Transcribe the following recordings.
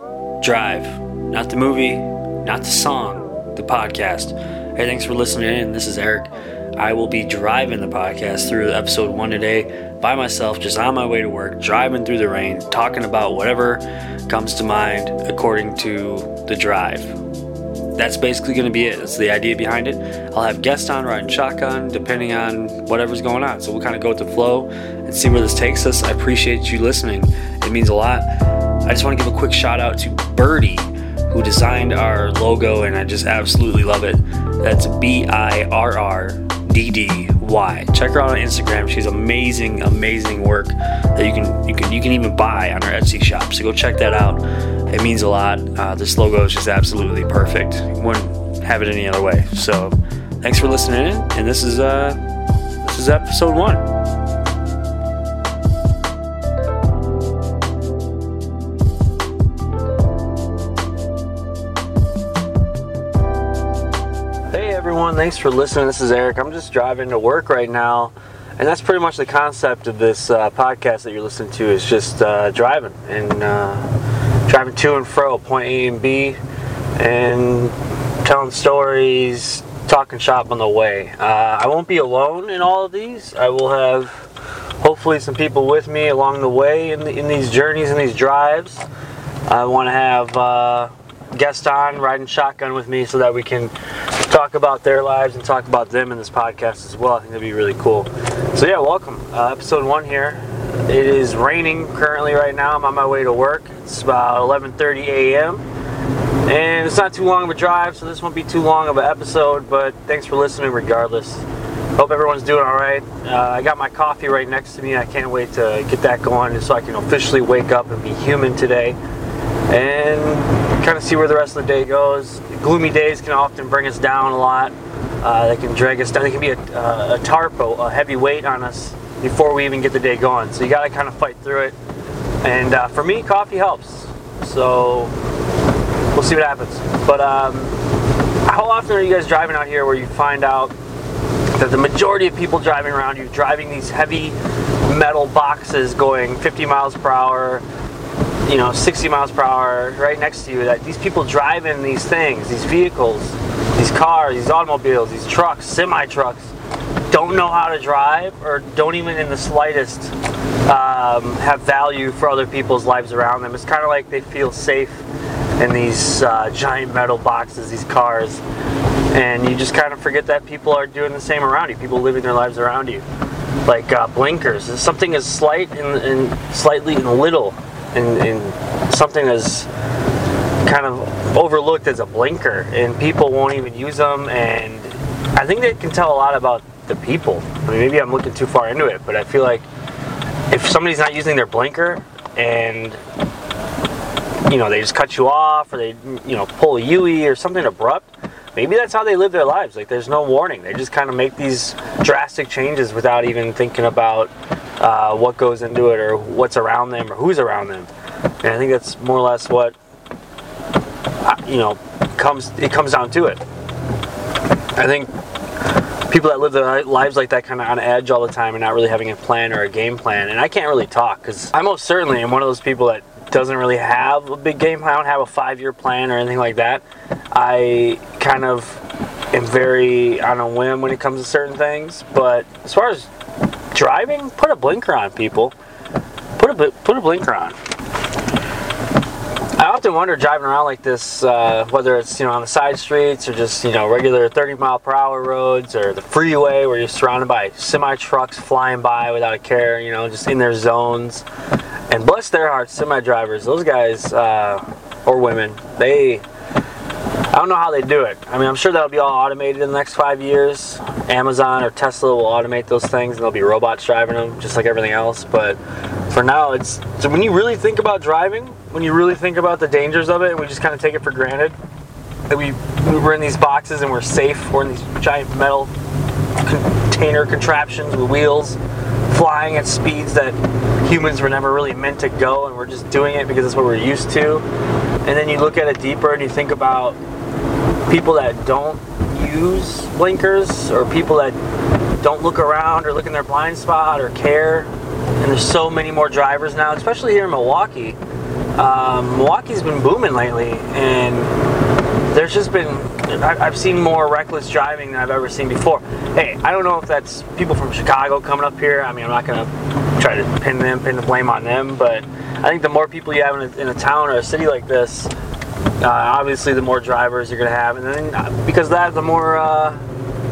Drive. Not the movie, not the song, the podcast. Hey, thanks for listening in. This is Eric. I will be driving the podcast through episode one today by myself, just on my way to work, driving through the rain, talking about whatever comes to mind according to the drive. That's basically going to be it. That's the idea behind it. I'll have guests on riding shotgun, depending on whatever's going on. So we'll kind of go with the flow and see where this takes us. I appreciate you listening. It means a lot. I just want to give a quick shout out to Birdie, who designed our logo, and I just absolutely love it. That's B I R R D D Y. Check her out on Instagram. She's amazing, amazing work that you can you can you can even buy on our Etsy shop. So go check that out. It means a lot. Uh, this logo is just absolutely perfect. Wouldn't have it any other way. So thanks for listening in, and this is uh this is episode one. Everyone, thanks for listening. This is Eric. I'm just driving to work right now, and that's pretty much the concept of this uh, podcast that you're listening to is just uh, driving and uh, driving to and fro, point A and B, and telling stories, talking shop on the way. Uh, I won't be alone in all of these. I will have hopefully some people with me along the way in, the, in these journeys and these drives. I want to have uh, guests on riding shotgun with me so that we can talk about their lives and talk about them in this podcast as well. I think that'd be really cool. So yeah, welcome. Uh, episode one here. It is raining currently right now. I'm on my way to work. It's about 11:30 a.m. And it's not too long of a drive, so this won't be too long of an episode. But thanks for listening, regardless. Hope everyone's doing all right. Uh, I got my coffee right next to me. I can't wait to get that going, so I can officially wake up and be human today and kind of see where the rest of the day goes. Gloomy days can often bring us down a lot. Uh, they can drag us down. They can be a, uh, a tarp, a, heavy weight on us before we even get the day going. So you got to kind of fight through it. And uh, for me, coffee helps. So we'll see what happens. But um, how often are you guys driving out here where you find out that the majority of people driving around you driving these heavy metal boxes going 50 miles per hour, you know 60 miles per hour right next to you that these people driving these things these vehicles these cars these automobiles these trucks semi trucks don't know how to drive or don't even in the slightest um, have value for other people's lives around them. It's kind of like they feel safe in these uh, giant metal boxes these cars. And you just kind of forget that people are doing the same around you people living their lives around you. Like uh, blinkers. Something as slight and, and slightly and little and, something as kind of overlooked as a blinker, and people won't even use them. And I think they can tell a lot about the people. I mean, maybe I'm looking too far into it, but I feel like if somebody's not using their blinker and you know they just cut you off or they you know pull a UE or something abrupt, maybe that's how they live their lives. Like there's no warning. They just kind of make these drastic changes without even thinking about uh, what goes into it or what's around them or who's around them. And I think that's more or less what uh, you know comes it comes down to it. I think people that live their lives like that kind of on edge all the time and not really having a plan or a game plan. And I can't really talk because I most certainly am one of those people that doesn't really have a big game plan. I don't have a five-year plan or anything like that. I kind of am very on a whim when it comes to certain things. But as far as driving, put a blinker on, people. Put a put a blinker on. I often wonder driving around like this, uh, whether it's you know on the side streets or just you know regular 30 mile per hour roads or the freeway where you're surrounded by semi trucks flying by without a care, you know, just in their zones. And bless their hearts, semi drivers, those guys uh, or women, they I don't know how they do it. I mean, I'm sure that'll be all automated in the next five years. Amazon or Tesla will automate those things, and there'll be robots driving them, just like everything else. But for now, it's so when you really think about driving, when you really think about the dangers of it, and we just kind of take it for granted that we we're in these boxes and we're safe. We're in these giant metal container contraptions with wheels, flying at speeds that humans were never really meant to go, and we're just doing it because it's what we're used to. And then you look at it deeper and you think about people that don't use blinkers or people that don't look around or look in their blind spot or care. And there's so many more drivers now, especially here in Milwaukee. um, Milwaukee's been booming lately, and there's just been I've seen more reckless driving than I've ever seen before. Hey, I don't know if that's people from Chicago coming up here. I mean, I'm not gonna try to pin them, pin the blame on them, but I think the more people you have in a, in a town or a city like this, uh, obviously the more drivers you're gonna have, and then uh, because that, the more uh,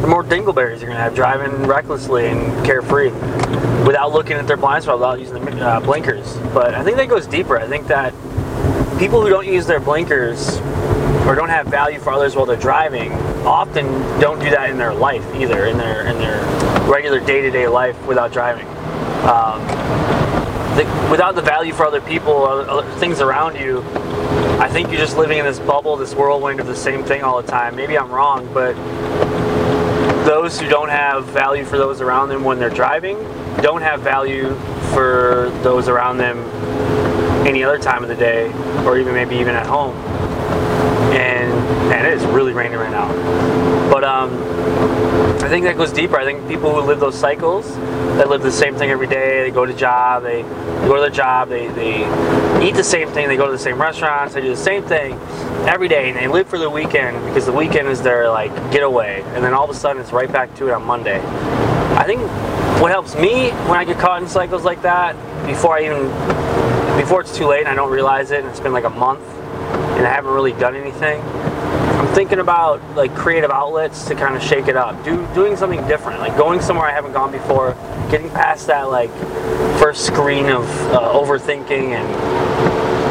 the more dingleberries you're gonna have driving recklessly and carefree without looking at their blind spot, without using the uh, blinkers. But I think that goes deeper. I think that people who don't use their blinkers or don't have value for others while they're driving often don't do that in their life either, in their in their regular day-to-day life without driving. Um, the, without the value for other people, things around you, I think you're just living in this bubble, this whirlwind of the same thing all the time. Maybe I'm wrong, but those who don't have value for those around them when they're driving don't have value for those around them any other time of the day or even maybe even at home. And man it is really raining right now. But um, I think that goes deeper. I think people who live those cycles that live the same thing every day. They go to job they, go to their job they, they eat the same thing they go to the same restaurants they do the same thing every day and they live for the weekend because the weekend is their like getaway and then all of a sudden it's right back to it on Monday. I think what helps me when I get caught in cycles like that, before I even, before it's too late and I don't realize it and it's been like a month and I haven't really done anything, I'm thinking about like creative outlets to kind of shake it up, do doing something different, like going somewhere I haven't gone before, getting past that like first screen of uh, overthinking and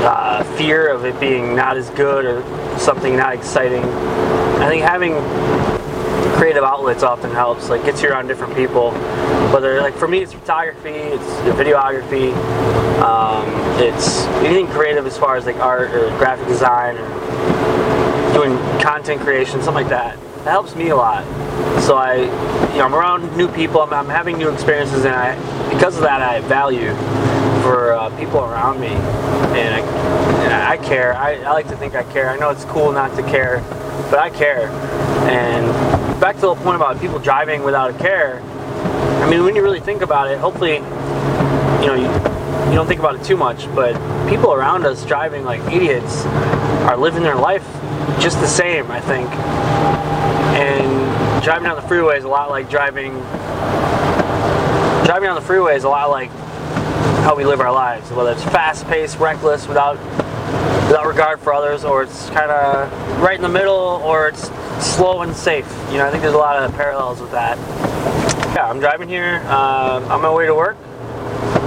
uh, fear of it being not as good or something not exciting. I think having creative outlets often helps. Like gets you around different people. Whether like for me, it's photography, it's videography, um, it's anything creative as far as like art or graphic design or doing content creation, something like that. That helps me a lot. So I, you know, I'm around new people. I'm, I'm having new experiences, and I, because of that, I value for uh, people around me, and I, and I care. I, I like to think I care. I know it's cool not to care, but I care. And back to the point about people driving without a care. I mean, when you really think about it, hopefully, you know, you, you don't think about it too much, but people around us driving like idiots are living their life just the same, I think. And driving down the freeway is a lot like driving. Driving down the freeway is a lot like how we live our lives, whether it's fast-paced, reckless, without without regard for others, or it's kind of right in the middle, or it's slow and safe. You know, I think there's a lot of parallels with that. Yeah, I'm driving here uh, on my way to work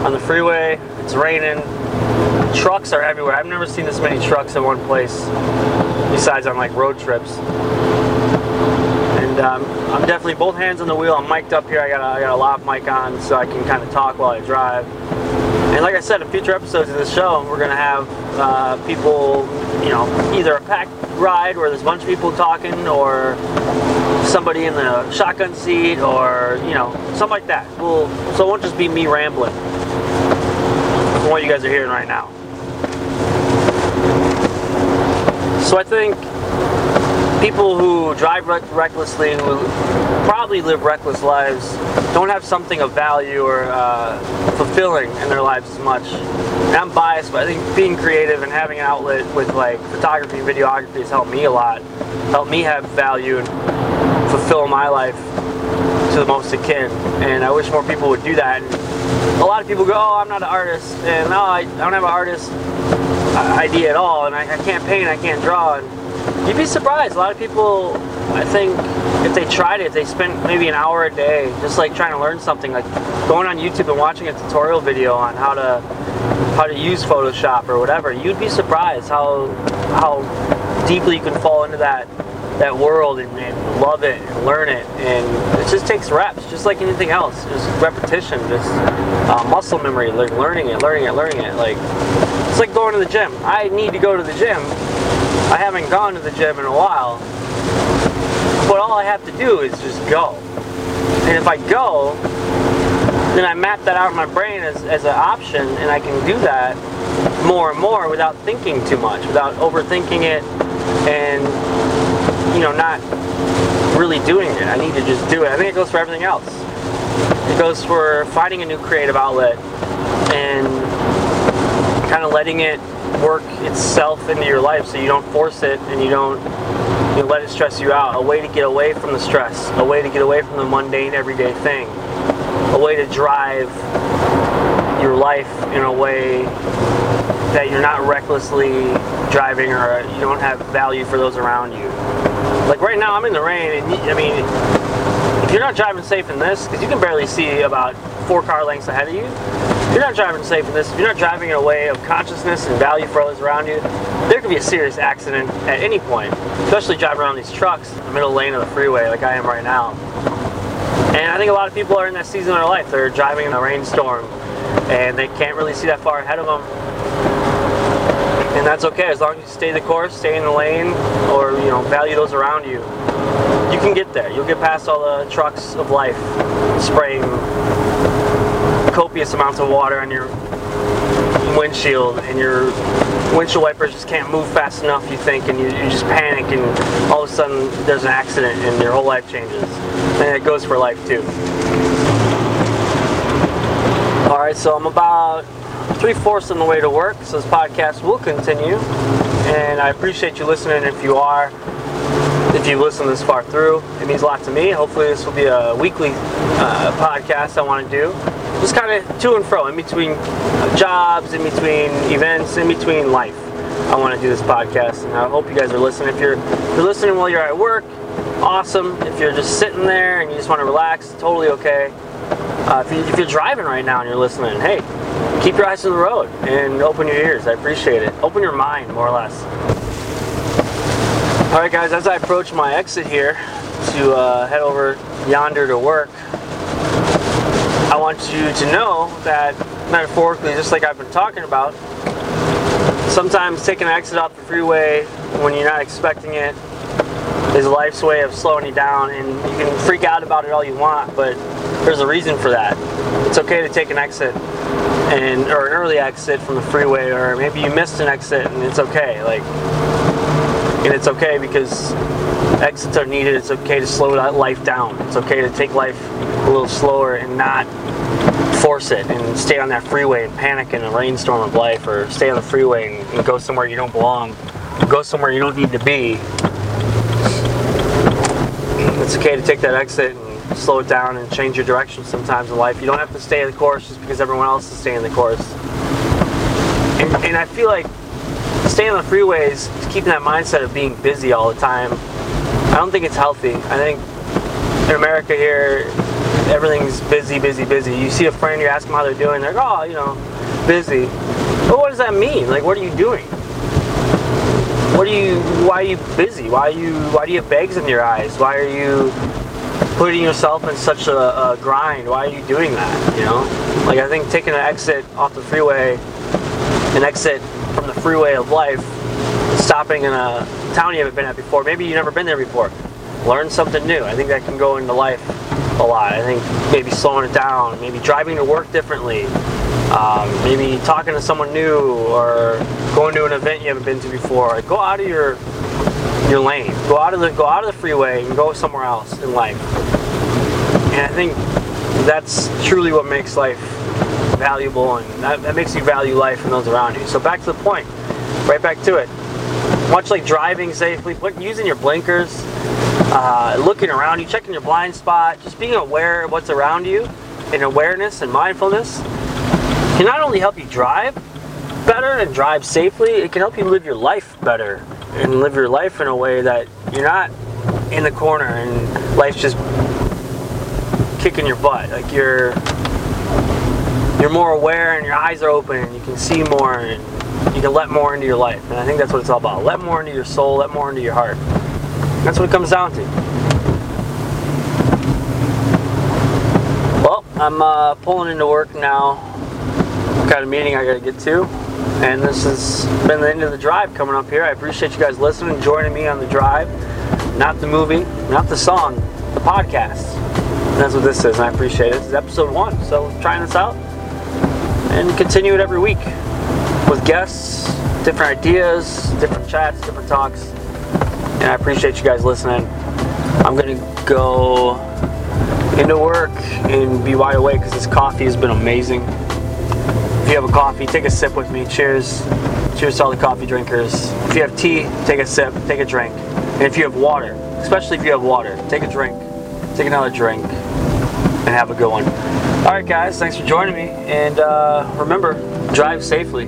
on the freeway. It's raining. Trucks are everywhere. I've never seen this many trucks in one place besides on like road trips. And um, I'm definitely both hands on the wheel. I'm mic'd up here. I got a, I got a lav mic on so I can kind of talk while I drive. And like I said, in future episodes of this show, we're going to have uh, people, you know, either a packed ride where there's a bunch of people talking or somebody in the shotgun seat or, you know, something like that. We'll, so it won't just be me rambling from what you guys are hearing right now. So I think people who drive recklessly, who probably live reckless lives, don't have something of value or uh, fulfilling in their lives as much. And I'm biased, but I think being creative and having an outlet with like photography videography has helped me a lot. Helped me have value and fulfill my life to the most it can. And I wish more people would do that. And a lot of people go, oh, I'm not an artist, and no, I, don't have an artist idea at all, and I, I can't paint, I can't draw. And, You'd be surprised. A lot of people, I think, if they tried it, they spent maybe an hour a day just like trying to learn something, like going on YouTube and watching a tutorial video on how to how to use Photoshop or whatever. You'd be surprised how how deeply you can fall into that that world and, and love it and learn it. And it just takes reps, just like anything else. Just repetition, just uh, muscle memory, like learning it, learning it, learning it. Like like going to the gym. I need to go to the gym I haven't gone to the gym in a while, but all I have to do is just go. And if I go, then I map that out in my brain as, as an option, and I can do that more and more without thinking too much, without overthinking it, and you know, not really doing it. I need to just do it. I think it goes for everything else. It goes for finding a new creative outlet and kind of letting it work itself into your life so you don't force it and you don't you know, let it stress you out. A way to get away from the stress, a way to get away from the mundane everyday thing, a way to drive your life in a way that you're not recklessly driving or you don't have value for those around you. Like right now, I'm in the rain, and I mean, if you're not driving safe in this, because you can barely see about four car lengths ahead of you, you're not driving safe in this, if you're not driving in a way of consciousness and value for others around you, there could be a serious accident at any point, especially driving around these trucks in the middle lane of the freeway like I am right now. And I think a lot of people are in that season of their life. They're driving in a rainstorm and they can't really see that far ahead of them. And that's okay as long as you stay the course, stay in the lane, or you know, value those around you. You can get there. You'll get past all the trucks of life spraying copious amounts of water on your windshield and your windshield wipers just can't move fast enough you think and you, you, just panic and all of a sudden there's an accident and your whole life changes. And it goes for life too. All right so i'm about three-fourths on the way to work so this podcast will continue. And i appreciate you listening if you are if you listen this far through. It means a lot to me. Hopefully this will be a weekly uh, podcast i want to do just kind of to and fro in between jobs, in between events, in between life. I want to do this podcast, and I hope you guys are listening. If you're, if you're listening while you're at work, awesome. If you're just sitting there and you just want to relax, totally okay. Uh, if, you, you're driving right now and you're listening, hey, keep your eyes to the road and open your ears. I appreciate it. Open your mind, more or less. All right, guys, as I approach my exit here to uh, head over yonder to work, I want you to know that metaphorically, just like I've been talking about, sometimes taking an exit off the freeway when you're not expecting it is life's way of slowing you down and you can freak out about it all you want but there's a reason for that it's okay to take an exit and or an early exit from the freeway or maybe you missed an exit and it's okay like and it's okay because exits are needed. It's okay to slow that life down. It's okay to take life a little slower and not force it and stay on that freeway and panic in a rainstorm of life or stay on the freeway and, and go somewhere you don't belong. Go somewhere you don't need to be. It's okay to take that exit and slow it down and change your direction sometimes in life. You don't have to stay in the course just because everyone else is staying in the course. And, and I feel like staying on the freeways, keeping that mindset of being busy all the time, I don't think it's healthy. I think in America here, everything's busy, busy, busy. You see a friend, you ask them how they're doing, they're like, oh, you know, busy. But what does that mean? Like, what are you doing? What are you? Why are you busy? Why are you? Why do you have bags in your eyes? Why are you putting yourself in such a, a grind? Why are you doing that? You know, like I think taking an exit off the freeway, an exit from the freeway of life, stopping in a town you haven't been at before. Maybe you've never been there before. Learn something new. I think that can go into life a lot. I think maybe slowing it down, maybe driving to work differently, um, maybe talking to someone new, or going to an event you haven't been to before. Go out of your your lane. Go out of the go out of the freeway and go somewhere else in life. And I think that's truly what makes life valuable, and that, that makes you value life and those around you. So back to the point, right back to it. Much like driving safely, using your blinkers, uh, looking around you, checking your blind spot, just being aware of what's around you, and awareness and mindfulness can not only help you drive better and drive safely, it can help you live your life better and live your life in a way that you're not in the corner and life's just kicking your butt. Like you're you're more aware and your eyes are open and you can see more and you can let more into your life. And I think that's what it's all about. Let more into your soul, let more into your heart. That's what it comes down to. Well, I'm uh, pulling into work now. Got a meeting I gotta get to. And this has been the end of the drive coming up here. I appreciate you guys listening, joining me on the drive. Not the movie, not the song, the podcast. And that's what this is, and I appreciate it. This is episode one, so trying this out and continue it every week with guests, different ideas, different chats, different talks. And I appreciate you guys listening. I'm gonna go into work and be wide awake because this coffee has been amazing. If you have a coffee, take a sip with me. Cheers. Cheers to all the coffee drinkers. If you have tea, take a sip, take a drink. And if you have water, especially if you have water, take a drink, take another drink, and have a good one. All right, guys, thanks for joining me. And uh, remember, drive safely.